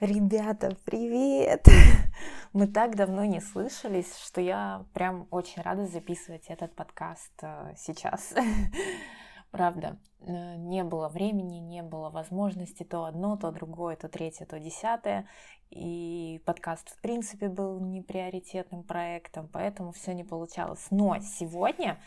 Ребята, привет! Мы так давно не слышались, что я прям очень рада записывать этот подкаст э, сейчас. Правда, э, не было времени, не было возможности то одно, то другое, то третье, то десятое. И подкаст, в принципе, был неприоритетным проектом, поэтому все не получалось. Но сегодня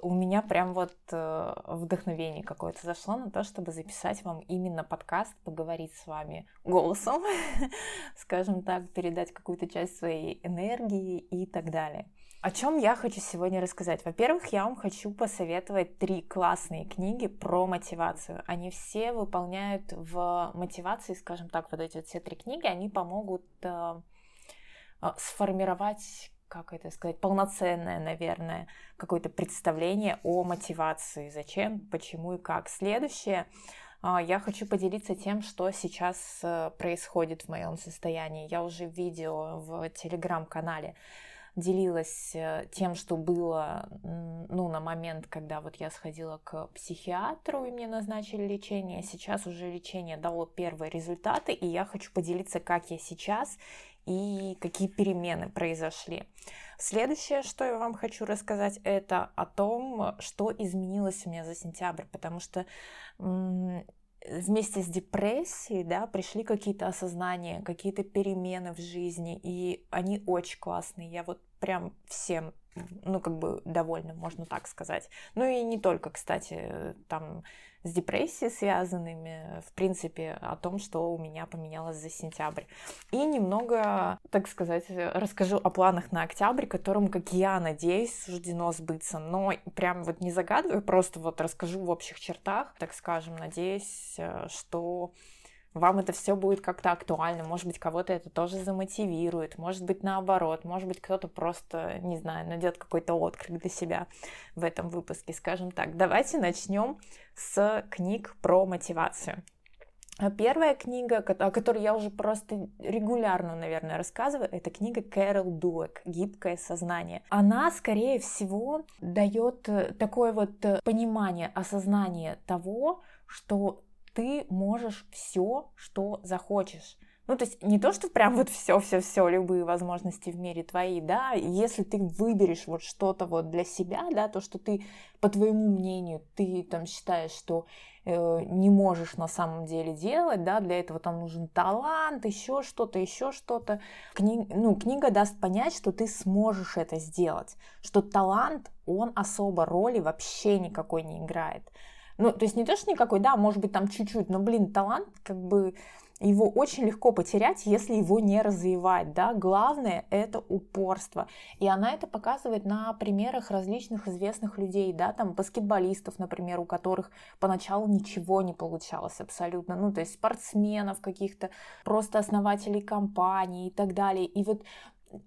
у меня прям вот э, вдохновение какое-то зашло на то, чтобы записать вам именно подкаст, поговорить с вами голосом, скажем так, передать какую-то часть своей энергии и так далее. О чем я хочу сегодня рассказать? Во-первых, я вам хочу посоветовать три классные книги про мотивацию. Они все выполняют в мотивации, скажем так, вот эти вот все три книги, они помогут э, э сформировать как это сказать, полноценное, наверное, какое-то представление о мотивации, зачем, почему и как. Следующее, а, я хочу поделиться тем, что сейчас э, происходит в моем состоянии. Я уже в видео в телеграм-канале делилась э, тем, что было ну, на момент, когда вот я сходила к психиатру и мне назначили лечение. Сейчас уже лечение дало первые результаты, и я хочу поделиться, как я сейчас и какие перемены произошли. Следующее, что я вам хочу рассказать, это о том, что изменилось у меня за сентябрь, потому что вместе с депрессией, да, пришли какие-то осознания, какие-то перемены в жизни, и они очень классные. Я вот прям всем, ну, как бы довольна, можно так сказать. Ну и не только, кстати, там с депрессией связанными, в принципе, о том, что у меня поменялось за сентябрь. И немного, так сказать, расскажу о планах на октябрь, которым, как я надеюсь, суждено сбыться. Но прям вот не загадываю, просто вот расскажу в общих чертах, так скажем, надеюсь, э, что вам это все будет как-то актуально, может быть, кого-то это тоже замотивирует, может быть, наоборот, может быть, кто-то просто, не знаю, найдет какой-то отклик для себя в этом выпуске, скажем так. Давайте начнем с книг про мотивацию. Первая книга, о которой я уже просто регулярно, наверное, рассказываю, это книга Кэрол Дуэк «Гибкое сознание». Она, скорее всего, дает такое вот понимание, осознание того, что ты можешь все, что захочешь. Ну, то есть не то, что прям вот все-все-все, любые возможности в мире твои, да, если ты выберешь вот что-то вот для себя, да, то, что ты, по твоему мнению, ты там считаешь, что э, не можешь на самом деле делать, да, для этого там нужен талант, еще что-то, еще что-то. Кни... Ну, книга даст понять, что ты сможешь это сделать, что талант, он особо роли вообще никакой не играет. Ну, то есть не то, что никакой, да, может быть, там чуть-чуть, но, блин, талант, как бы, его очень легко потерять, если его не развивать, да, главное это упорство, и она это показывает на примерах различных известных людей, да, там баскетболистов, например, у которых поначалу ничего не получалось абсолютно, ну, то есть спортсменов каких-то, просто основателей компаний и так далее, и вот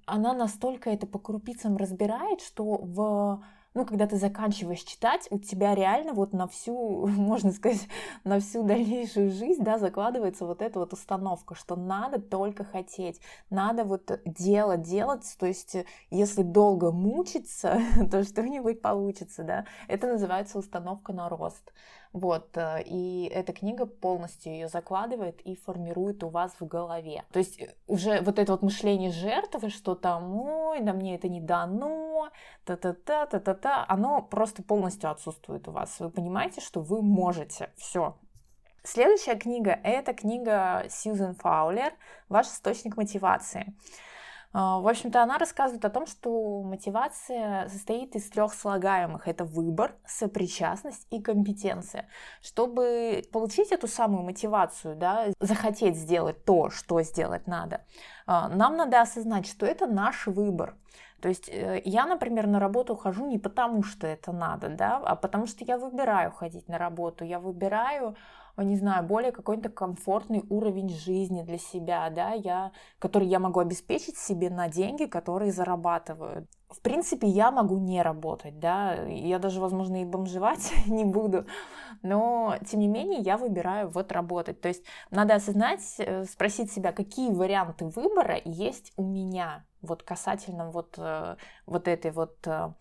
она настолько это по крупицам разбирает, что в ну, когда ты заканчиваешь читать, у тебя реально вот на всю, можно сказать, на всю дальнейшую жизнь, да, закладывается вот эта вот установка, что надо только хотеть, надо вот делать, делать, то есть если долго мучиться, то что-нибудь получится, да, это называется установка на рост. Вот, э, и эта книга полностью ее закладывает и формирует у вас в голове. То есть э, уже вот это вот мышление жертвы, что там, ой, да мне это не дано, та-та-та, та-та-та, оно просто полностью отсутствует у вас. Вы понимаете, что вы можете, все, Следующая книга – это книга Сьюзен Фаулер «Ваш источник мотивации». А, в общем-то, она рассказывает о том, что мотивация состоит из трех слагаемых. Это выбор, сопричастность и компетенция. Чтобы получить эту самую мотивацию, да, захотеть сделать то, что сделать надо, а, нам надо осознать, что это наш выбор. То есть э, я, например, на работу хожу не потому, что это надо, да, а потому что я выбираю ходить на работу, я выбираю не знаю, более какой-то комфортный уровень жизни для себя, да, я, который я могу обеспечить себе на деньги, которые зарабатываю. В принципе, я могу не работать, да, я даже, возможно, и бомжевать не буду, но, тем не менее, я выбираю вот работать. То есть надо осознать, э, спросить себя, какие варианты выбора есть у меня, вот касательно вот, э, вот этой вот э,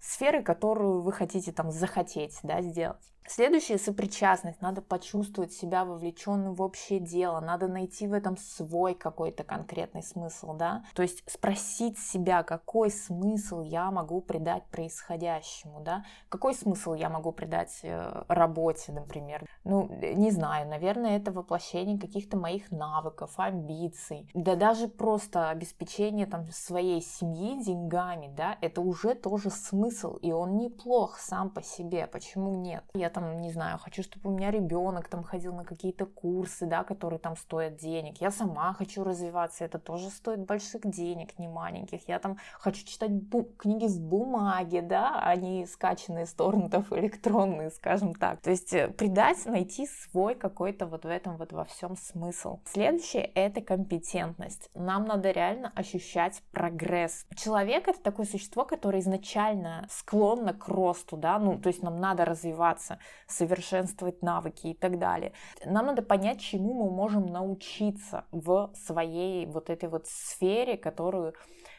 сферы, которую вы хотите там захотеть, да, сделать. Следующее сопричастность. Надо почувствовать себя вовлеченным в общее дело. Надо найти в этом свой какой-то конкретный смысл, да. То есть спросить себя, какой смысл я могу придать происходящему, да. Какой смысл я могу придать э, работе, например. Ну, не знаю, наверное, это воплощение каких-то моих навыков, амбиций. Да даже просто обеспечение там своей семьи деньгами, да, это уже тоже смысл, и он неплох сам по себе. Почему нет? Я там, не знаю, хочу, чтобы у меня ребенок там ходил на какие-то курсы, да, которые там стоят денег. Я сама хочу развиваться, это тоже стоит больших денег, не маленьких. Я там хочу читать бу- книги в бумаге, да, а не скачанные с торрентов электронные, скажем так. То есть э, придать, найти свой какой-то вот в этом вот во всем смысл. Следующее — это компетентность. Нам надо реально ощущать прогресс. Человек — это такое существо, которое изначально склонно к росту, да, ну, то есть нам надо развиваться совершенствовать навыки и так далее. Нам надо понять, чему мы можем научиться в своей вот этой вот сфере, которую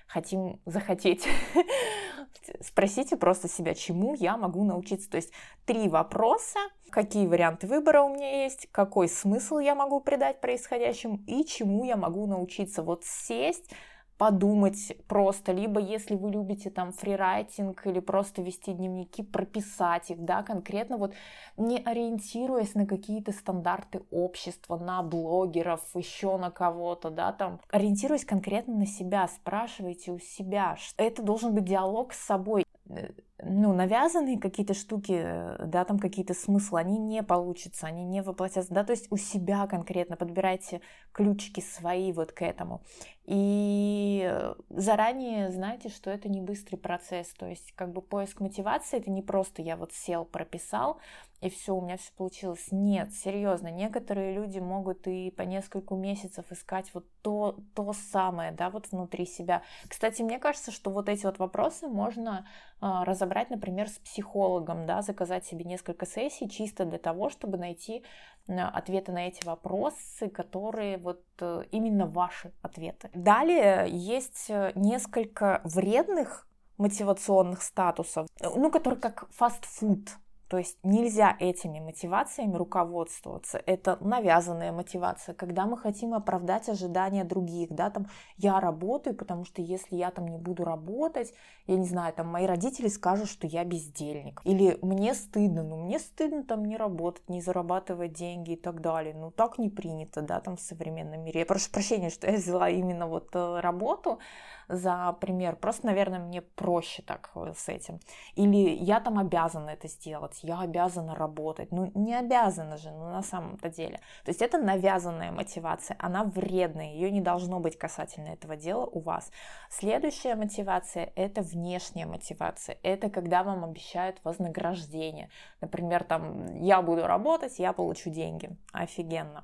хотим захотеть. Спросите просто себя, чему я могу научиться. То есть три вопроса, какие варианты выбора у меня есть, какой смысл я могу придать происходящему и чему я могу научиться. Вот сесть, подумать просто, либо если вы любите там фрирайтинг или просто вести дневники, прописать их, да, конкретно вот не ориентируясь на какие-то стандарты общества, на блогеров, еще на кого-то, да, там, ориентируясь конкретно на себя, спрашивайте у себя, это должен быть диалог с собой, э, ну, навязанные какие-то штуки, э, да, там какие-то смыслы, они не получатся, они не воплотятся, да, то есть у себя конкретно подбирайте ключики свои вот к этому. И э, заранее знаете, что это не быстрый процесс, то есть как бы поиск мотивации, это не просто я вот сел, прописал, и все, у меня все получилось. Нет, серьезно, некоторые люди могут и по несколько месяцев искать вот то, то самое, да, вот внутри себя. Кстати, мне кажется, что вот эти вот вопросы можно а, разобрать, например, с психологом, да, заказать себе несколько сессий чисто для того, чтобы найти а, ответы на эти вопросы, которые вот э, именно ваши ответы. Далее есть э, несколько вредных мотивационных статусов, ну, которые как фастфуд, то есть нельзя этими мотивациями руководствоваться. Это навязанная мотивация, когда мы хотим оправдать ожидания других, да, там я работаю, потому что если я там не буду работать, я не знаю, там мои родители скажут, что я бездельник. Или мне стыдно, ну мне стыдно там не работать, не зарабатывать деньги и так далее. Ну так не принято, да, там в современном мире. Я прошу прощения, что я взяла именно вот э, работу, за пример. Просто, наверное, мне проще так э, с этим. Или я там обязана это сделать, я обязана работать. Ну, не обязана же, ну, на самом-то деле. То есть это навязанная мотивация, она вредная, ее не должно быть касательно этого дела у вас. Следующая мотивация – это внешняя мотивация. Это когда вам обещают вознаграждение. Например, там, я буду работать, я получу деньги. Офигенно.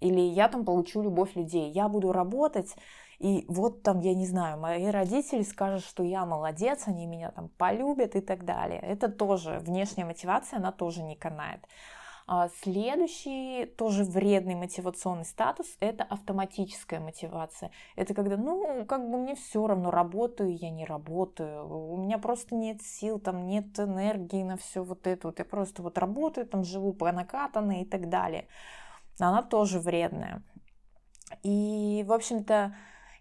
Или я там получу любовь людей. Я буду работать, и вот там, я не знаю, мои родители скажут, что я молодец, они меня там полюбят и так далее. Это тоже внешняя мотивация, она тоже не канает. А следующий тоже вредный мотивационный статус – это автоматическая мотивация. Это когда, ну, как бы мне все равно, работаю я, не работаю, у меня просто нет сил, там нет энергии на все вот это вот, я просто вот работаю, там живу по накатанной и так далее. Она тоже вредная. И, в общем-то,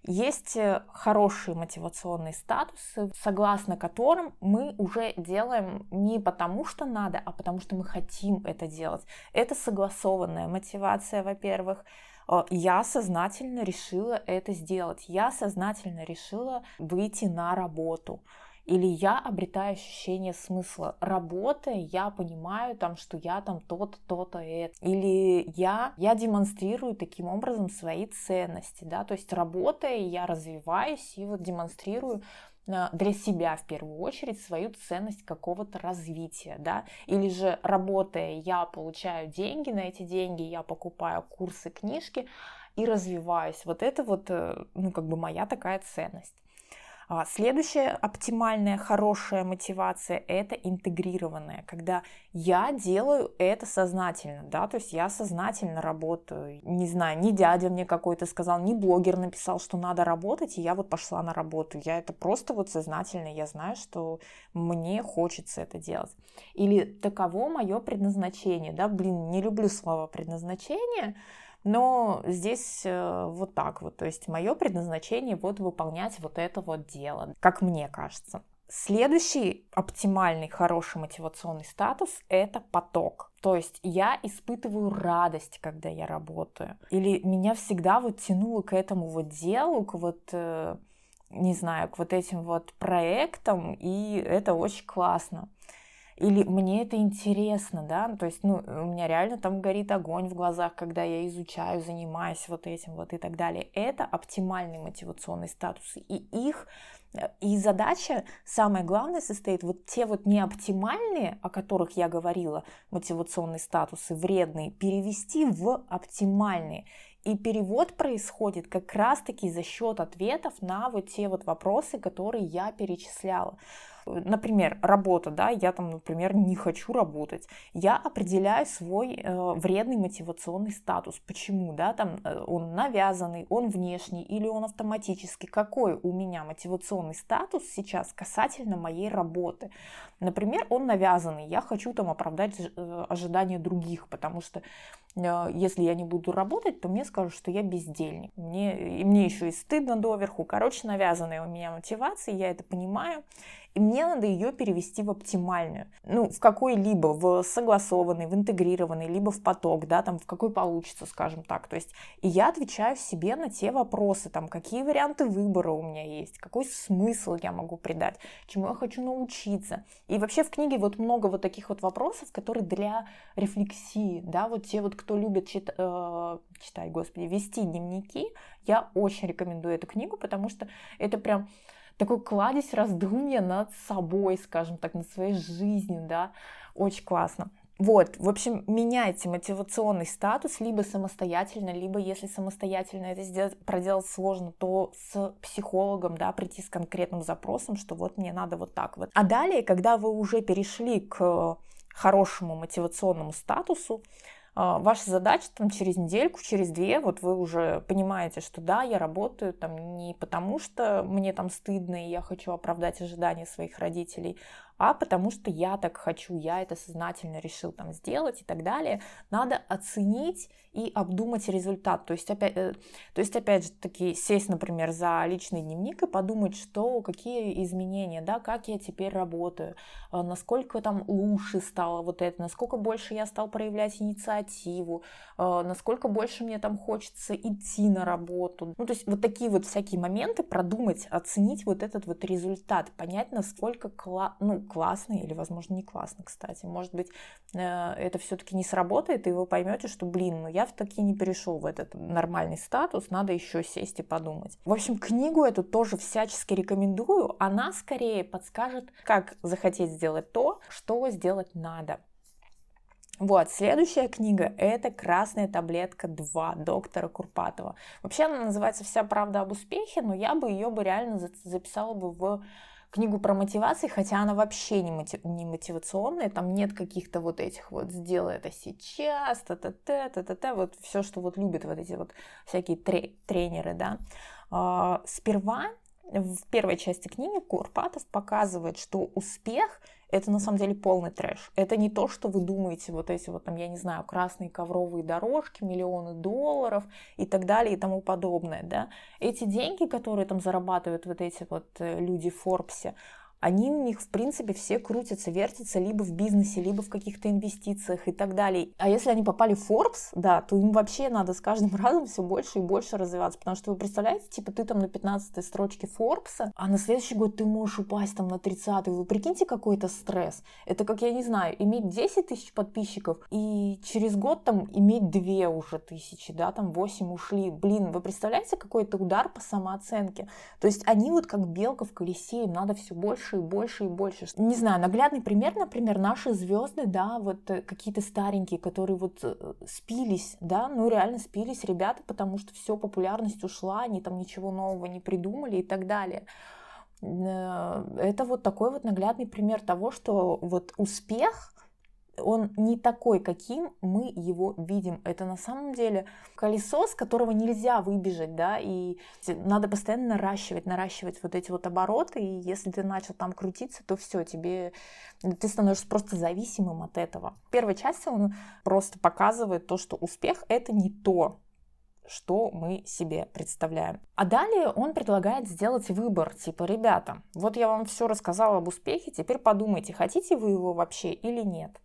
есть э, хорошие мотивационные статусы, согласно которым мы уже делаем не потому, что надо, а потому что мы хотим это делать. Это согласованная мотивация, во-первых. Э, я сознательно решила это сделать. Я сознательно решила выйти на работу или я обретаю ощущение смысла. Работая, я понимаю там, что я там то-то, то-то, это. Или я, я демонстрирую таким образом свои ценности, да, то есть работая, я развиваюсь и вот демонстрирую э, для себя в первую очередь свою ценность какого-то развития, да, или же работая, я получаю деньги, на эти деньги я покупаю курсы, книжки и развиваюсь. Вот это вот, э, ну, как бы моя такая ценность. А следующая оптимальная, хорошая мотивация – это интегрированная, когда я делаю это сознательно, да, то есть я сознательно работаю. Не знаю, ни дядя мне какой-то сказал, ни блогер написал, что надо работать, и я вот пошла на работу. Я это просто вот сознательно, я знаю, что мне хочется это делать. Или таково мое предназначение, да, блин, не люблю слово предназначение, но здесь э, вот так вот, то есть мое предназначение вот выполнять вот это вот дело, как мне кажется. Следующий оптимальный, хороший мотивационный статус – это поток. То есть я испытываю радость, когда я работаю. Или меня всегда вот тянуло к этому вот делу, к вот, э, не знаю, к вот этим вот проектам, и это очень классно или мне это интересно, да, то есть, ну, у меня реально там горит огонь в глазах, когда я изучаю, занимаюсь вот этим вот и так далее. Это оптимальный мотивационный статус, и их э, и задача, самое главное, состоит вот те вот неоптимальные, о которых я говорила, мотивационные статусы, вредные, перевести в оптимальные. И перевод происходит как раз-таки за счет ответов на вот те вот вопросы, которые я перечисляла. Например, работа, да, я там, например, не хочу работать. Я определяю свой э, вредный мотивационный статус. Почему, да, там э, он навязанный, он внешний или он автоматический. Какой у меня мотивационный статус сейчас касательно моей работы? Например, он навязанный. Я хочу там оправдать э, ожидания других, потому что э, если я не буду работать, то мне скажут, что я бездельник. Мне, и мне еще и стыдно доверху. Короче, навязанная у меня мотивация, я это понимаю. И мне надо ее перевести в оптимальную. Ну, в какой-либо, в согласованный, в интегрированный, либо в поток, да, там, в какой получится, скажем так. То есть, и я отвечаю себе на те вопросы, там, какие варианты выбора у меня есть, какой смысл я могу придать, чему я хочу научиться. И вообще в книге вот много вот таких вот вопросов, которые для рефлексии, да, вот те вот, кто любит чит, э, читать, господи, вести дневники, я очень рекомендую эту книгу, потому что это прям такой кладезь раздумья над собой, скажем так, над своей жизнью, да, очень классно. Вот, в общем, меняйте мотивационный статус либо самостоятельно, либо если самостоятельно это сделать, проделать сложно, то с психологом, да, прийти с конкретным запросом, что вот мне надо вот так вот. А далее, когда вы уже перешли к хорошему мотивационному статусу, ваша задача там через недельку, через две, вот вы уже понимаете, что да, я работаю там не потому, что мне там стыдно и я хочу оправдать ожидания своих родителей, а потому что я так хочу, я это сознательно решил там сделать и так далее. Надо оценить и обдумать результат. То есть, опять, э, то есть, опять же, таки сесть, например, за личный дневник и подумать, что, какие изменения, да, как я теперь работаю, э, насколько там лучше стало вот это, насколько больше я стал проявлять инициативу, э, насколько больше мне там хочется идти на работу. Ну, то есть, вот такие вот всякие моменты продумать, оценить вот этот вот результат, понять, насколько кла- ну, классный или, возможно, не классный, кстати. Может быть, это все-таки не сработает, и вы поймете, что, блин, ну я я таки не перешел в этот нормальный статус, надо еще сесть и подумать. В общем, книгу эту тоже всячески рекомендую. Она скорее подскажет, как захотеть сделать то, что сделать надо. Вот, следующая книга – это «Красная таблетка 2» доктора Курпатова. Вообще она называется «Вся правда об успехе», но я бы ее бы реально записала бы в книгу про мотивации, хотя она вообще не, мотив, не мотивационная, там нет каких-то вот этих вот «сделай это сейчас», та-та-та, та-та-та, вот все, что вот любят вот эти вот всякие тре- тренеры, да. А, сперва в первой части книги Курпатов показывает, что успех это на самом деле полный трэш. Это не то, что вы думаете, вот эти вот там, я не знаю, красные ковровые дорожки, миллионы долларов и так далее и тому подобное, да. Эти деньги, которые там зарабатывают вот эти вот э, люди в Форбсе, они у них, в принципе, все крутятся, вертятся либо в бизнесе, либо в каких-то инвестициях и так далее. А если они попали в Forbes, да, то им вообще надо с каждым разом все больше и больше развиваться, потому что вы представляете, типа ты там на 15 строчке Forbes, а на следующий год ты можешь упасть там на 30 вы прикиньте, какой это стресс. Это как, я не знаю, иметь 10 тысяч подписчиков и через год там иметь 2 уже тысячи, да, там 8 ушли. Блин, вы представляете, какой это удар по самооценке? То есть они вот как белка в колесе, им надо все больше больше и больше и больше. Не знаю, наглядный пример, например, наши звезды, да, вот э, какие-то старенькие, которые вот э, спились, да, ну реально спились ребята, потому что все, популярность ушла, они там ничего нового не придумали и так далее. это вот такой вот наглядный пример того, что вот успех он не такой, каким мы его видим. Это на самом деле колесо, с которого нельзя выбежать, да, и надо постоянно наращивать, наращивать вот эти вот обороты, и если ты начал там крутиться, то все, тебе, ты становишься просто зависимым от этого. В первой части он просто показывает то, что успех — это не то, что мы себе представляем. А далее он предлагает сделать выбор, типа, ребята, вот я вам все рассказала об успехе, теперь подумайте, хотите вы его вообще или нет.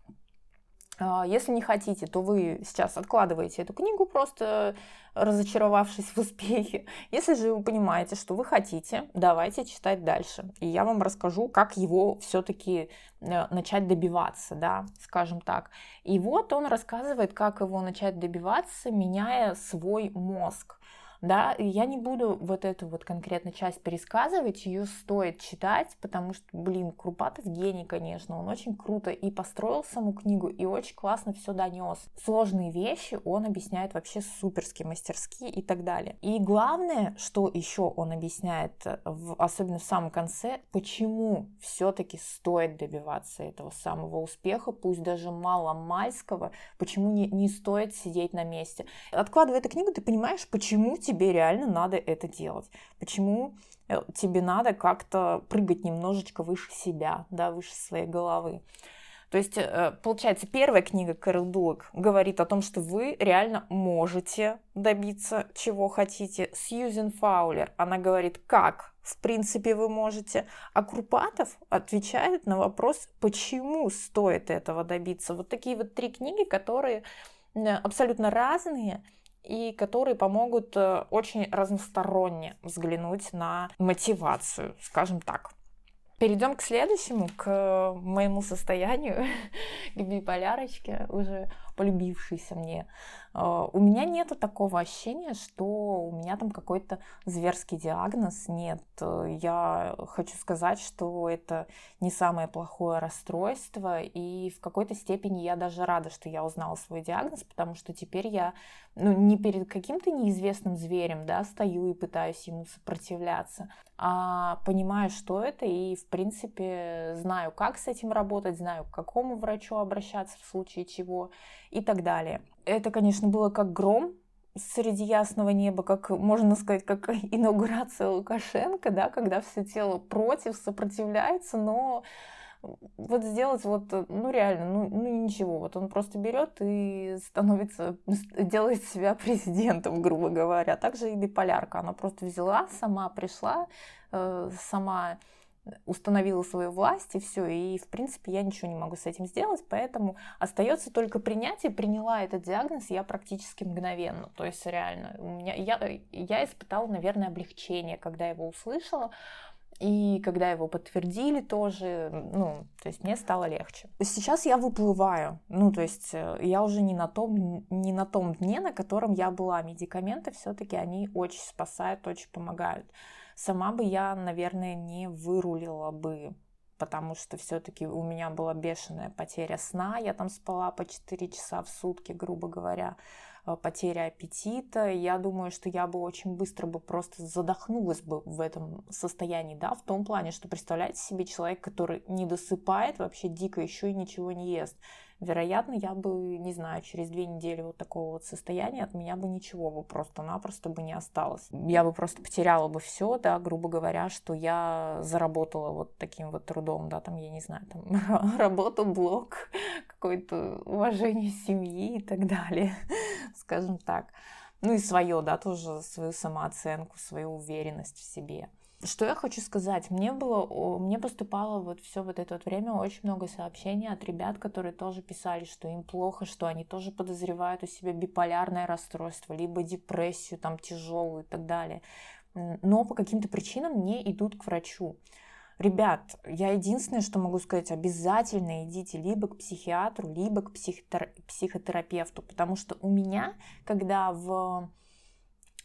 А, если не хотите, то вы сейчас откладываете эту книгу, просто разочаровавшись в успехе. Если же вы понимаете, что вы хотите, давайте читать дальше. И я вам расскажу, как его все-таки э, начать добиваться, да, скажем так. И вот он рассказывает, как его начать добиваться, меняя свой мозг да, я не буду вот эту вот конкретно часть пересказывать, ее стоит читать, потому что, блин, Крупатов гений, конечно, он очень круто и построил саму книгу, и очень классно все донес. Сложные вещи он объясняет вообще суперски, мастерски и так далее. И главное, что еще он объясняет, в, особенно в самом конце, почему все-таки стоит добиваться этого самого успеха, пусть даже мало-мальского, почему не, не стоит сидеть на месте. Откладывая эту книгу, ты понимаешь, почему тебе реально надо это делать. Почему э, тебе надо как-то прыгать немножечко выше себя, да, выше своей головы. То есть, э, получается, первая книга Кэрол Дуэк говорит о том, что вы реально можете добиться чего хотите. Сьюзен Фаулер, она говорит, как в принципе вы можете. А Крупатов отвечает на вопрос, почему стоит этого добиться. Вот такие вот три книги, которые абсолютно разные, и которые помогут э, очень разносторонне взглянуть на мотивацию, скажем так. Перейдем к следующему, к моему состоянию, к биполярочке, уже полюбившейся мне. А, у меня нет такого ощущения, что у меня там какой-то зверский диагноз. Нет, я хочу сказать, что это не самое плохое расстройство, и в какой-то степени я даже рада, что я узнала свой диагноз, потому что теперь я ну, не перед каким-то неизвестным зверем, да, стою и пытаюсь ему сопротивляться, а понимаю, что это, и, в принципе, знаю, как с этим работать, знаю, к какому врачу обращаться в случае чего и так далее. Это, конечно, было как гром среди ясного неба, как, можно сказать, как инаугурация Лукашенко, да, когда все тело против, сопротивляется, но вот сделать вот, ну реально, ну, ну ничего, вот он просто берет и становится, делает себя президентом, грубо говоря. Также и биполярка, она просто взяла, сама пришла, э, сама установила свою власть и все, и в принципе я ничего не могу с этим сделать, поэтому остается только принять и приняла этот диагноз я практически мгновенно, то есть реально у меня я я испытала, наверное, облегчение, когда его услышала, и когда его подтвердили тоже, ну, то есть мне стало легче. Сейчас я выплываю, ну, то есть э, я уже не на том, не на том дне, на котором я была. Медикаменты все-таки они очень спасают, очень помогают. Сама бы я, наверное, не вырулила бы потому что все-таки у меня была бешеная потеря сна, я там спала по 4 часа в сутки, грубо говоря. Э, потеря аппетита. Я думаю, что я бы очень быстро бы просто задохнулась бы в этом состоянии, да, в том плане, что представляете себе человек, который не досыпает вообще дико, еще и ничего не ест вероятно, я бы, не знаю, через две недели вот такого вот состояния от меня бы ничего бы просто-напросто бы не осталось. Я бы просто потеряла бы все, да, грубо говоря, что я заработала вот таким вот трудом, да, там, я не знаю, там, работу, блок, какое-то уважение семьи и так далее, скажем так. Ну и свое, да, тоже свою самооценку, свою уверенность в себе. Что я хочу сказать? Мне было, мне поступало вот все вот это вот время очень много сообщений от ребят, которые тоже писали, что им плохо, что они тоже подозревают у себя биполярное расстройство, либо депрессию там тяжелую и так далее. Но по каким-то причинам не идут к врачу. Ребят, я единственное, что могу сказать, обязательно идите либо к психиатру, либо к психотерапевту, потому что у меня, когда в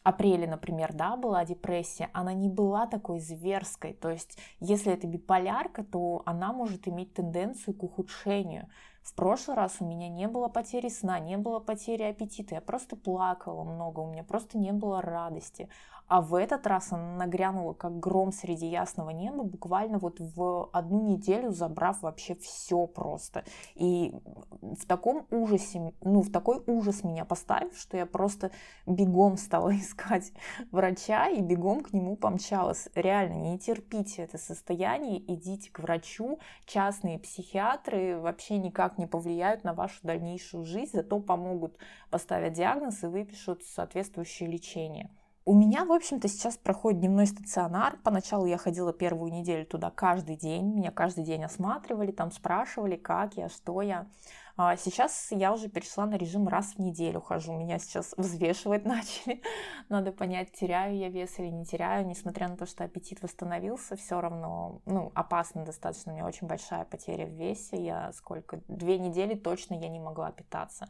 апреле, например, да, была депрессия, она не была такой зверской. То есть, если это биполярка, то она может иметь тенденцию к ухудшению. В прошлый раз у меня не было потери сна, не было потери аппетита, я просто плакала много, у меня просто не было радости. А в этот раз она нагрянула как гром среди ясного неба, буквально вот в одну неделю забрав вообще все просто. И в таком ужасе, ну, в такой ужас меня поставив, что я просто бегом стала искать врача и бегом к нему помчалась. Реально, не терпите это состояние, идите к врачу. Частные психиатры вообще никак не повлияют на вашу дальнейшую жизнь, зато помогут поставить диагноз и выпишут соответствующее лечение. У меня, в общем-то, сейчас проходит дневной стационар. Поначалу я ходила первую неделю туда каждый день. Меня каждый день осматривали, там спрашивали, как я, что я. А сейчас я уже перешла на режим раз в неделю хожу. Меня сейчас взвешивать начали. Надо понять, теряю я вес или не теряю. Несмотря на то, что аппетит восстановился, все равно, ну, опасно достаточно. У меня очень большая потеря в весе. Я сколько? Две недели точно я не могла питаться.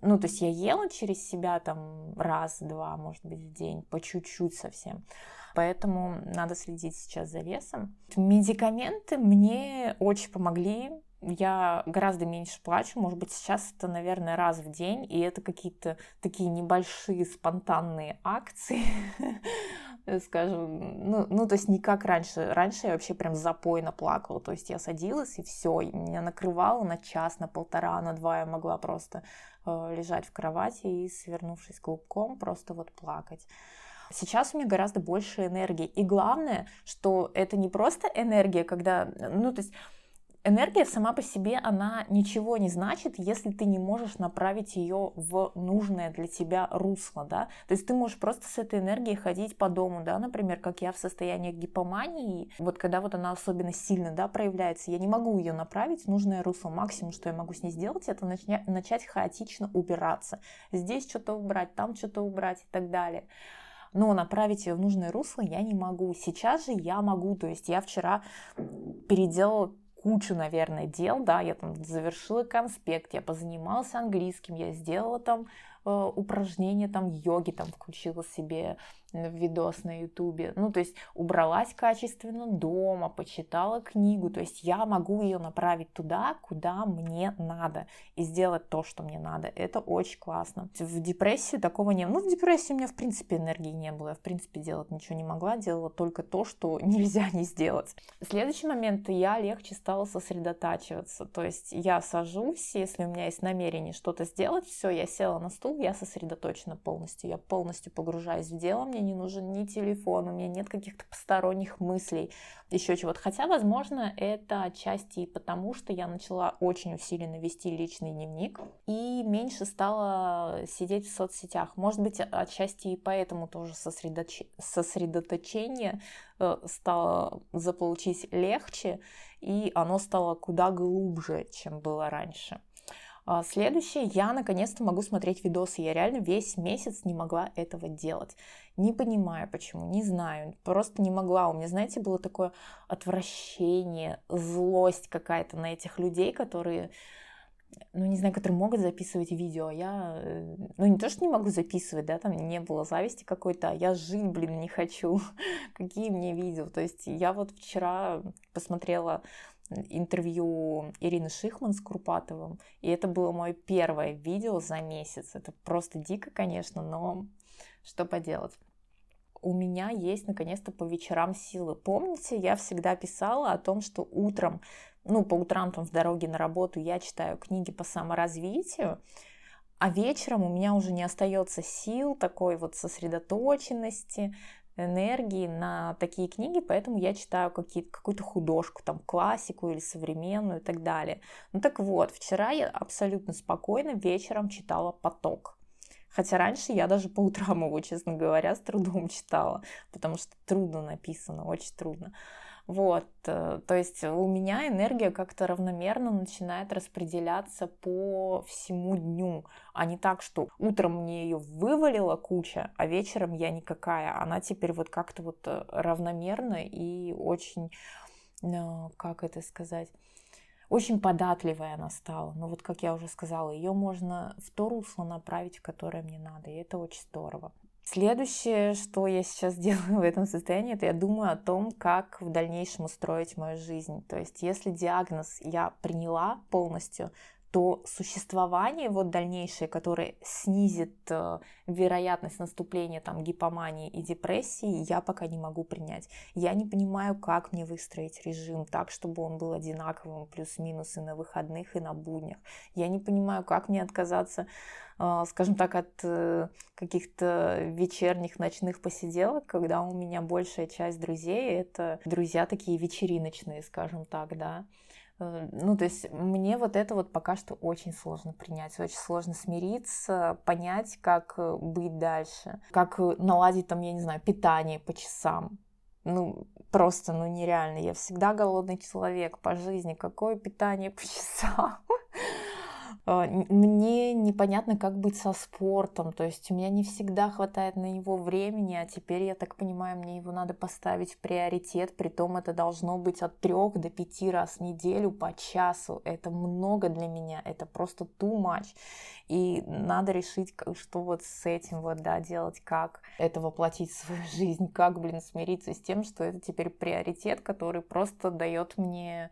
Ну, то есть я ела через себя там раз-два, может быть, в день, по чуть-чуть совсем. Поэтому надо следить сейчас за весом. Медикаменты мне очень помогли. Я гораздо меньше плачу, может быть, сейчас это, наверное, раз в день, и это какие-то такие небольшие спонтанные акции, скажем, ну, ну, то есть не как раньше. Раньше я вообще прям запойно плакала, то есть я садилась, и все, меня накрывало на час, на полтора, на два, я могла просто Э, лежать в кровати и, свернувшись клубком, просто вот плакать. Сейчас у меня гораздо больше энергии. И главное, что это не просто энергия, когда, ну, то есть энергия сама по себе, она ничего не значит, если ты не можешь направить ее в нужное для тебя русло, да. То есть ты можешь просто с этой энергией ходить по дому, да, например, как я в состоянии гипомании, вот когда вот она особенно сильно, да, проявляется, я не могу ее направить в нужное русло. Максимум, что я могу с ней сделать, это начать, начать хаотично убираться. Здесь что-то убрать, там что-то убрать и так далее но направить ее в нужное русло я не могу. Сейчас же я могу, то есть я вчера переделала кучу, наверное, дел, да, я там завершила конспект, я позанималась английским, я сделала там упражнения там йоги, там включила себе видос на ютубе. Ну, то есть убралась качественно дома, почитала книгу. То есть я могу ее направить туда, куда мне надо. И сделать то, что мне надо. Это очень классно. В депрессии такого не было. Ну, в депрессии у меня, в принципе, энергии не было. Я, в принципе, делать ничего не могла. Делала только то, что нельзя не сделать. Следующий момент, я легче стала сосредотачиваться. То есть я сажусь, если у меня есть намерение что-то сделать, все, я села на стул, я сосредоточена полностью. Я полностью погружаюсь в дело, мне не нужен ни телефон, у меня нет каких-то посторонних мыслей, еще чего-то. Хотя, возможно, это отчасти и потому, что я начала очень усиленно вести личный дневник и меньше стала сидеть в соцсетях. Может быть, отчасти и поэтому тоже сосредоточ... сосредоточение э, стало заполучить легче, и оно стало куда глубже, чем было раньше. А, следующее, я наконец-то могу смотреть видосы. Я реально весь месяц не могла этого делать. Не понимаю почему, не знаю, просто не могла. У меня, знаете, было такое отвращение, злость какая-то на этих людей, которые ну, не знаю, которые могут записывать видео, я, э, ну, не то, что не могу записывать, да, там не было зависти какой-то, а я жить, блин, не хочу. Какие мне видео? То есть я вот вчера посмотрела интервью Ирины Шихман с Курпатовым, и это было мое первое видео за месяц. Это просто дико, конечно, но что поделать. У меня есть наконец-то по вечерам силы. Помните, я всегда писала о том, что утром, ну, по утрам там в дороге на работу я читаю книги по саморазвитию, а вечером у меня уже не остается сил, такой вот сосредоточенности, энергии на такие книги, поэтому я читаю какую-то художку, там, классику или современную и так далее. Ну так вот, вчера я абсолютно спокойно вечером читала «Поток». Хотя раньше я даже по утрам его, честно говоря, с трудом читала, потому что трудно написано, очень трудно. Вот, э, то есть у меня энергия как-то равномерно начинает распределяться по всему дню, а не так, что утром мне ее вывалила куча, а вечером я никакая. Она теперь вот как-то вот э, равномерно и очень, э, как это сказать, очень податливая она стала. Но вот, как я уже сказала, ее можно в то русло направить, в которое мне надо, и это очень здорово. Следующее, что я сейчас делаю в этом состоянии, это я думаю о том, как в дальнейшем устроить мою жизнь. То есть, если диагноз я приняла полностью, то существование вот дальнейшее, которое снизит э, вероятность наступления там гипомании и депрессии, я пока не могу принять. Я не понимаю, как мне выстроить режим так, чтобы он был одинаковым, плюс-минус и на выходных, и на буднях. Я не понимаю, как мне отказаться, э, скажем так, от э, каких-то вечерних, ночных посиделок, когда у меня большая часть друзей это друзья такие вечериночные, скажем так, да. Э, ну, то есть мне вот это вот пока что очень сложно принять, очень сложно смириться, понять, как э, быть дальше, как э, наладить там, я не знаю, питание по часам. Ну, просто, ну, нереально. Я всегда голодный человек по жизни. Какое питание по часам? А, мне непонятно, как быть со спортом, то есть у меня не всегда хватает на него времени, а теперь, я так понимаю, мне его надо поставить в приоритет, при том это должно быть от трех до пяти раз в неделю по часу. Это много для меня, это просто too much. И надо решить, что вот с этим вот, да, делать, как это воплотить в свою жизнь, как, блин, смириться с тем, что это теперь приоритет, который просто дает мне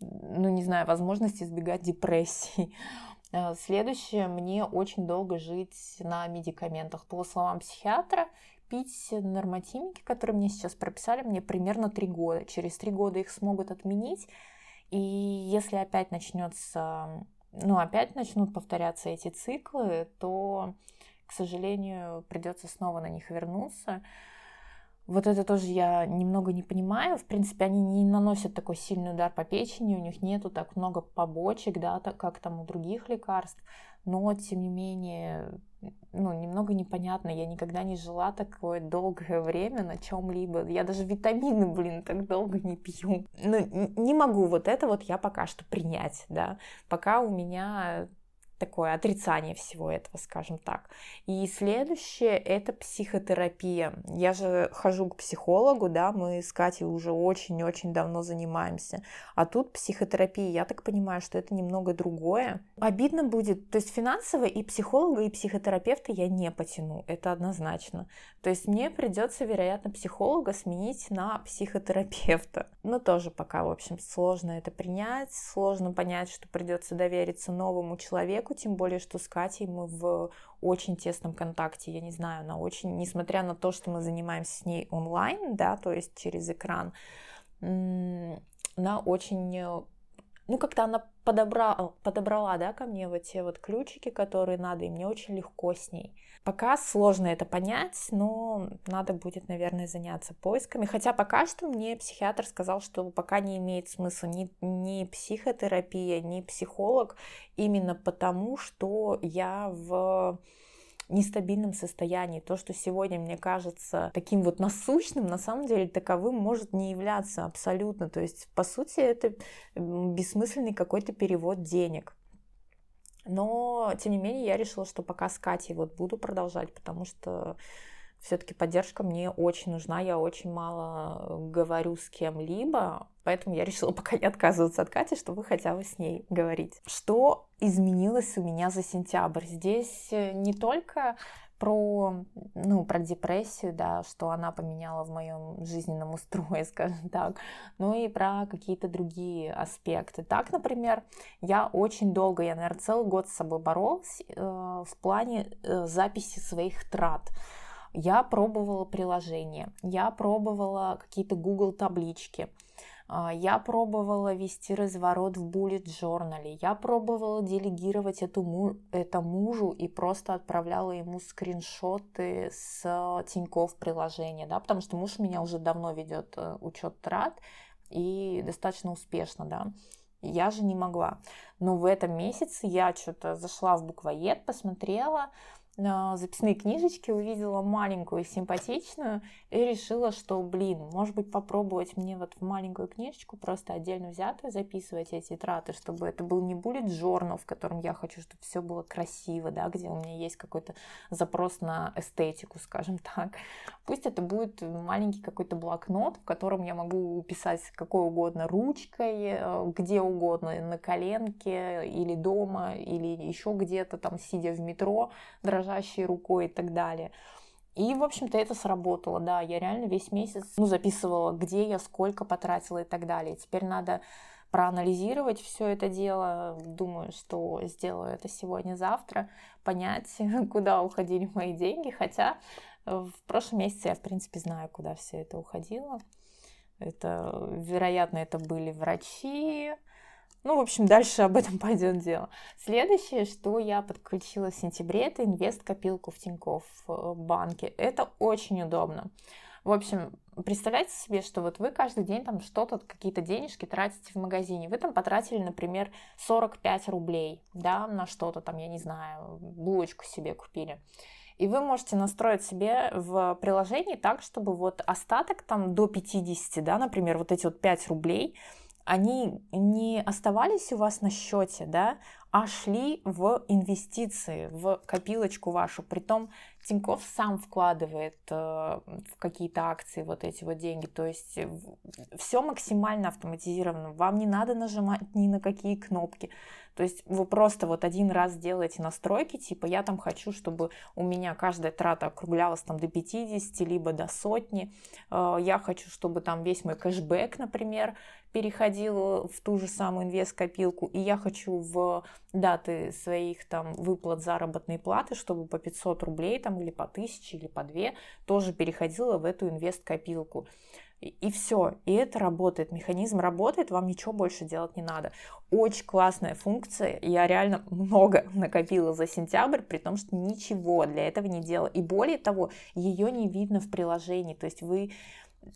ну, не знаю, возможность избегать депрессии. Э, следующее, мне очень долго жить на медикаментах. По словам психиатра, пить нормотимики, которые мне сейчас прописали, мне примерно 3 года. Через 3 года их смогут отменить. И если опять начнется, ну, опять начнут повторяться эти циклы, то, к сожалению, придется снова на них вернуться. Вот это тоже я немного не понимаю. В принципе, они не наносят такой сильный удар по печени, у них нету так много побочек, да, как там у других лекарств. Но, тем не менее, ну, немного непонятно. Я никогда не жила такое долгое время на чем-либо. Я даже витамины, блин, так долго не пью. Ну, не могу вот это вот я пока что принять, да. Пока у меня такое отрицание всего этого, скажем так. И следующее — это психотерапия. Я же хожу к психологу, да, мы с Катей уже очень-очень давно занимаемся. А тут психотерапия, я так понимаю, что это немного другое. Обидно будет, то есть финансово и психолога, и психотерапевта я не потяну, это однозначно. То есть мне придется, вероятно, психолога сменить на психотерапевта. Но тоже пока, в общем, сложно это принять, сложно понять, что придется довериться новому человеку, человеку, тем более, что с Катей мы в очень тесном контакте, я не знаю, она очень, несмотря на то, что мы занимаемся с ней онлайн, да, то есть через экран, она очень ну, как-то она подобрала, подобрала, да, ко мне вот те вот ключики, которые надо, и мне очень легко с ней. Пока сложно это понять, но надо будет, наверное, заняться поисками. Хотя пока что мне психиатр сказал, что пока не имеет смысла ни, ни психотерапия, ни психолог, именно потому, что я в нестабильном состоянии. То, что сегодня мне кажется таким вот насущным, на самом деле таковым может не являться абсолютно. То есть, по сути, это бессмысленный какой-то перевод денег. Но, тем не менее, я решила, что пока с Катей вот буду продолжать, потому что все-таки поддержка мне очень нужна, я очень мало говорю с кем-либо, поэтому я решила пока не отказываться от Кати, чтобы хотя бы с ней говорить. Что изменилось у меня за сентябрь? Здесь э, не только про, ну, про депрессию, да, что она поменяла в моем жизненном устрое, скажем так, ну и про какие-то другие аспекты. Так, например, я очень долго, я, наверное, целый год с собой боролась э, в плане э, записи своих трат. Я пробовала приложения, я пробовала какие-то Google таблички, я пробовала вести разворот в bullet journal, я пробовала делегировать эту, это мужу и просто отправляла ему скриншоты с Тинькофф приложения, да, потому что муж у меня уже давно ведет э, учет трат и достаточно успешно, да. Я же не могла. Но в этом месяце я что-то зашла в буквоед, посмотрела, записные книжечки, увидела маленькую, симпатичную и решила, что, блин, может быть, попробовать мне вот в маленькую книжечку просто отдельно взятую записывать эти траты, чтобы это был не bullet journal, в котором я хочу, чтобы все было красиво, да, где у меня есть какой-то запрос на эстетику, скажем так. Пусть это будет маленький какой-то блокнот, в котором я могу писать какой угодно ручкой, э, где угодно, на коленке или дома, или еще где-то там, сидя в метро, дрожа дрожащей рукой и так далее. И, в общем-то, это сработало, да, я реально весь месяц, ну, записывала, где я, сколько потратила и так далее. Теперь надо проанализировать все это дело. Думаю, что сделаю это сегодня-завтра, понять, куда уходили мои деньги. Хотя в прошлом месяце я, в принципе, знаю, куда все это уходило. Это, вероятно, это были врачи, ну, в общем, дальше об этом пойдет дело. Следующее, что я подключила в сентябре, это инвест-копилку в Тинькофф э, банке. Это очень удобно. В общем, представляете себе, что вот вы каждый день там что-то, какие-то денежки тратите в магазине. Вы там потратили, например, 45 рублей, да, на что-то там, я не знаю, булочку себе купили. И вы можете настроить себе в приложении так, чтобы вот остаток там до 50, да, например, вот эти вот 5 рублей, они не оставались у вас на счете, да, а шли в инвестиции, в копилочку вашу. Притом Тиньков сам вкладывает э, в какие-то акции вот эти вот деньги. То есть все максимально автоматизировано. Вам не надо нажимать ни на какие кнопки. То есть вы просто вот один раз делаете настройки, типа я там хочу, чтобы у меня каждая трата округлялась там до 50, либо до сотни. Э, я хочу, чтобы там весь мой кэшбэк, например, переходил в ту же самую инвест-копилку, и я хочу в даты своих там выплат заработной платы, чтобы по 500 рублей там или по 1000 или по 2 тоже переходила в эту инвест-копилку. И, все, и это работает, механизм работает, вам ничего больше делать не надо. Очень классная функция, я реально много накопила за сентябрь, при том, что ничего для этого не делала. И более того, ее не видно в приложении, то есть вы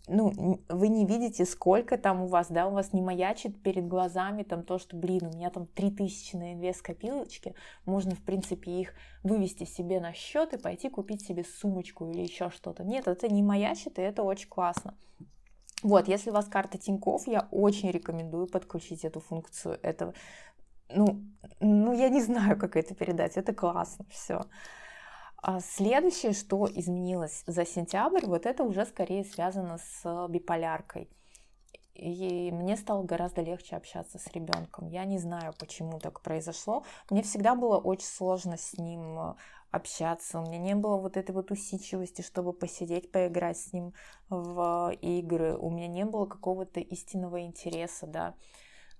ну, вы не видите, сколько там у вас, да, у вас не маячит перед глазами там то, что, блин, у меня там 3000 на инвест копилочки, можно, в принципе, их вывести себе на счет и пойти купить себе сумочку или еще что-то. Нет, это не маячит, и это очень классно. Вот, если у вас карта Тинькофф, я очень рекомендую подключить эту функцию. Это, ну, ну, я не знаю, как это передать, это классно, все. А следующее, что изменилось за сентябрь, вот это уже скорее связано с биполяркой. И мне стало гораздо легче общаться с ребенком. Я не знаю, почему так произошло. Мне всегда было очень сложно с ним общаться. У меня не было вот этой вот усидчивости, чтобы посидеть, поиграть с ним в игры. У меня не было какого-то истинного интереса, да,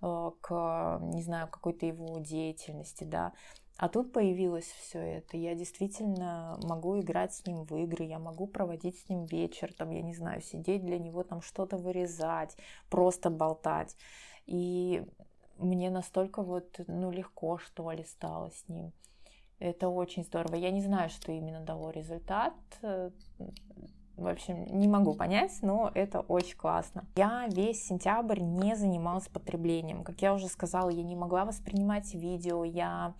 э, к, не знаю, какой-то его деятельности, да. А тут появилось все это. Я действительно могу играть с ним в игры, я могу проводить с ним вечер, там, я не знаю, сидеть для него, там что-то вырезать, просто болтать. И мне настолько вот, ну, легко, что ли, стало с ним. Это очень здорово. Я не знаю, что именно дало результат. В общем, не могу понять, но это очень классно. Я весь сентябрь не занималась потреблением. Как я уже сказала, я не могла воспринимать видео, я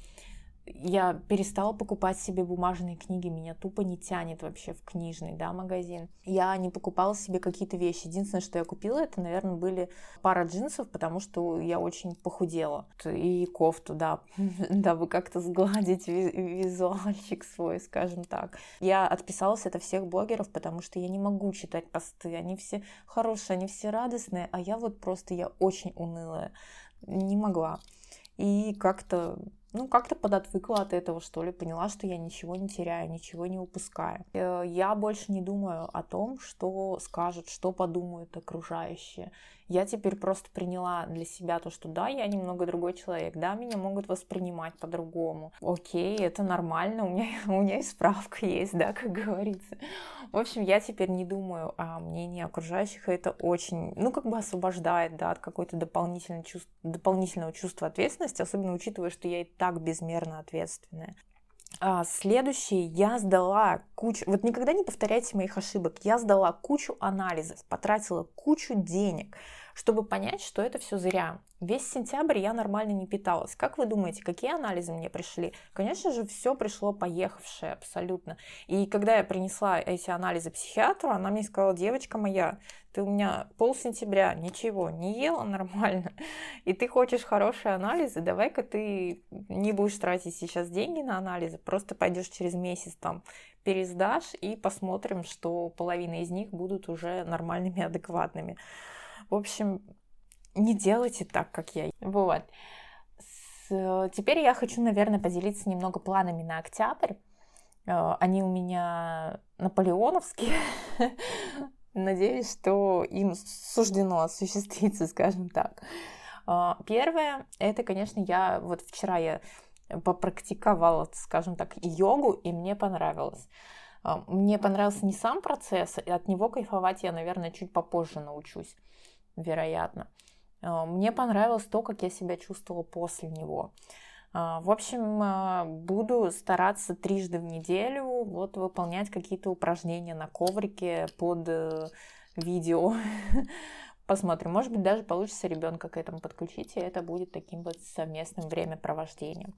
я перестала покупать себе бумажные книги, меня тупо не тянет вообще в книжный да, магазин. Я не покупала себе какие-то вещи. Единственное, что я купила, это, наверное, были пара джинсов, потому что я очень похудела. И кофту, да, дабы как-то сгладить визуальчик свой, скажем так. Я отписалась от всех блогеров, потому что я не могу читать посты. Они все хорошие, они все радостные, а я вот просто, я очень унылая. Не могла. И как-то ну, как-то подотвыкла от этого, что ли, поняла, что я ничего не теряю, ничего не упускаю. Э, я больше не думаю о том, что скажут, что подумают окружающие я теперь просто приняла для себя то, что да, я немного другой человек, да, меня могут воспринимать по-другому. Окей, это нормально, у меня, у меня и справка есть, да, как говорится. В общем, я теперь не думаю о мнении окружающих, и это очень, ну, как бы освобождает, да, от какой-то дополнительного чувства, дополнительного чувства ответственности, особенно учитывая, что я и так безмерно ответственная. А, следующее, я сдала кучу, вот никогда не повторяйте моих ошибок, я сдала кучу анализов, потратила кучу денег, чтобы понять, что это все зря. Весь сентябрь я нормально не питалась. Как вы думаете, какие анализы мне пришли? Конечно же, все пришло поехавшее абсолютно. И когда я принесла эти анализы психиатру, она мне сказала, девочка моя, ты у меня пол сентября ничего не ела нормально, и ты хочешь хорошие анализы, давай-ка ты не будешь тратить сейчас деньги на анализы, просто пойдешь через месяц там пересдашь и посмотрим, что половина из них будут уже нормальными, адекватными. В общем, не делайте так, как я. Вот. С... Теперь я хочу, наверное, поделиться немного планами на октябрь. Э, они у меня наполеоновские. Надеюсь, что им суждено осуществиться, скажем так. Э, первое, это, конечно, я вот вчера я попрактиковала, скажем так, йогу, и мне понравилось. Э, мне понравился не сам процесс, и от него кайфовать я, наверное, чуть попозже научусь, вероятно. Мне понравилось то, как я себя чувствовала после него. А, в общем, а, буду стараться трижды в неделю вот выполнять какие-то упражнения на коврике под э, видео. Посмотрим. Может быть, даже получится ребенка к этому подключить, и это будет таким вот совместным времяпровождением.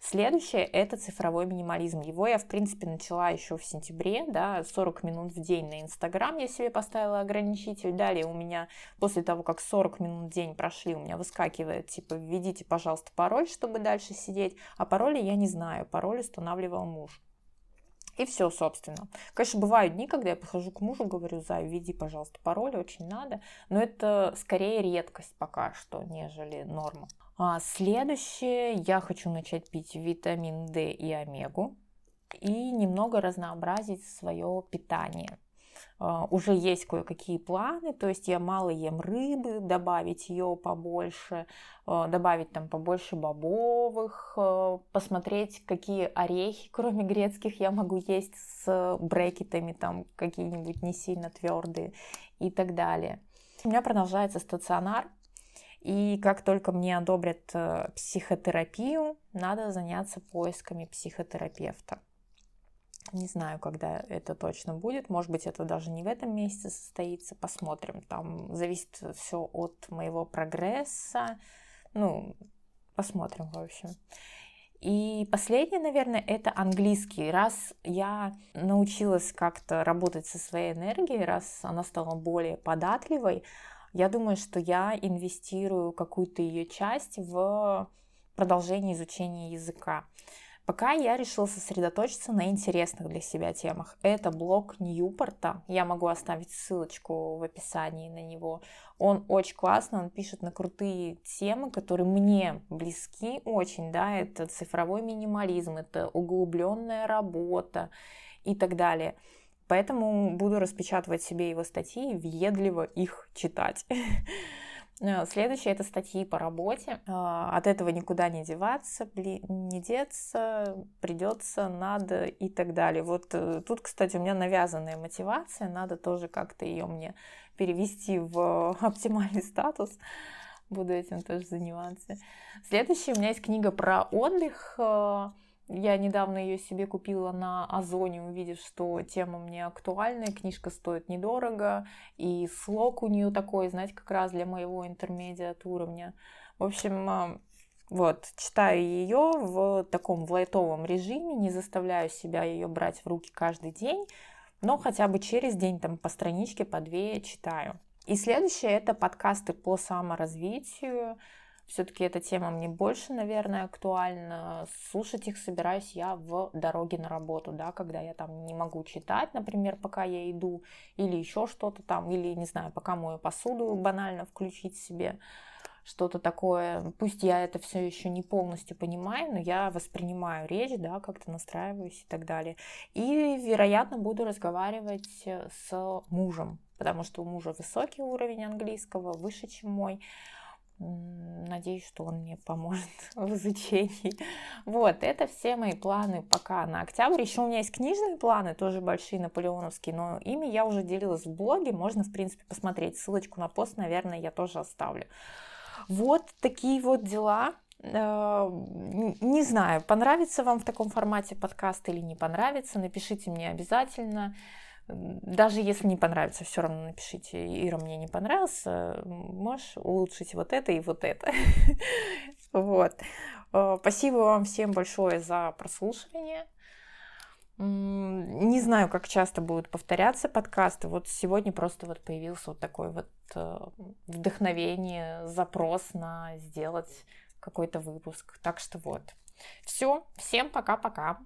Следующее – это цифровой минимализм. Его я, в принципе, начала еще в сентябре, да, 40 минут в день на Инстаграм я себе поставила ограничитель. Далее у меня, после того, как 40 минут в день прошли, у меня выскакивает, типа, введите, пожалуйста, пароль, чтобы дальше сидеть. А пароли я не знаю, пароль устанавливал муж. И все, собственно. Конечно, бывают дни, когда я подхожу к мужу, говорю, Зай, введи, пожалуйста, пароль, очень надо. Но это скорее редкость пока что, нежели норма. А следующее, я хочу начать пить витамин D и омегу и немного разнообразить свое питание. Uh, уже есть кое-какие планы, то есть я мало ем рыбы, добавить ее побольше, uh, добавить там побольше бобовых, uh, посмотреть, какие орехи, кроме грецких, я могу есть с брекетами, там какие-нибудь не сильно твердые и так далее. У меня продолжается стационар, и как только мне одобрят э, психотерапию, надо заняться поисками психотерапевта. Не знаю, когда это точно будет. Может быть, это даже не в этом месяце состоится. Посмотрим. Там зависит все от моего прогресса. Ну, посмотрим, в общем. И последнее, наверное, это английский. Раз я научилась как-то работать со своей энергией, раз она стала более податливой, я думаю, что я инвестирую какую-то ее часть в продолжение изучения языка. Пока я решила сосредоточиться на интересных для себя темах. Это блог Ньюпорта. Я могу оставить ссылочку в описании на него. Он очень классный, он пишет на крутые темы, которые мне близки очень, да, это цифровой минимализм, это углубленная работа и так далее. Поэтому буду распечатывать себе его статьи и въедливо их читать. Э, следующее это статьи по работе. А, от этого никуда не деваться, не деться, придется, надо и так далее. Вот э, тут, кстати, у меня навязанная мотивация, надо тоже как-то ее мне перевести в оптимальный статус. Буду этим тоже заниматься. Следующее у меня есть книга про отдых. Я недавно ее себе купила на Озоне, увидев, что тема мне актуальная, книжка стоит недорого, и слог у нее такой, знаете, как раз для моего интермедиат уровня. В общем, а, вот, читаю ее в таком в лайтовом режиме, не заставляю себя ее брать в руки каждый день, но хотя бы через день там по страничке, по две читаю. И следующее это подкасты по саморазвитию, все-таки эта тема мне больше, наверное, актуальна. Слушать их собираюсь я в дороге на работу, да, когда я там не могу читать, например, пока я иду, или еще что-то там, или, не знаю, пока мою посуду банально включить себе что-то такое. Пусть я это все еще не полностью понимаю, но я воспринимаю речь, да, как-то настраиваюсь и так далее. И, вероятно, буду разговаривать с мужем, потому что у мужа высокий уровень английского, выше, чем мой. Надеюсь, что он мне поможет в изучении. Вот, это все мои планы пока на октябрь. Еще у меня есть книжные планы, тоже большие, наполеоновские, но ими я уже делилась в блоге. Можно, в принципе, посмотреть. Ссылочку на пост, наверное, я тоже оставлю. Вот такие вот дела. Э, не знаю, понравится вам в таком формате подкаст или не понравится. Напишите мне обязательно. Даже если не понравится, все равно напишите, Ира, мне не понравился, можешь улучшить вот это и вот это. Вот. Э, спасибо вам всем большое за прослушивание. Не знаю, как часто будут повторяться подкасты. Вот сегодня просто вот появился вот такой вот э, вдохновение, запрос на сделать какой-то выпуск. Так что вот. Все. Всем пока-пока.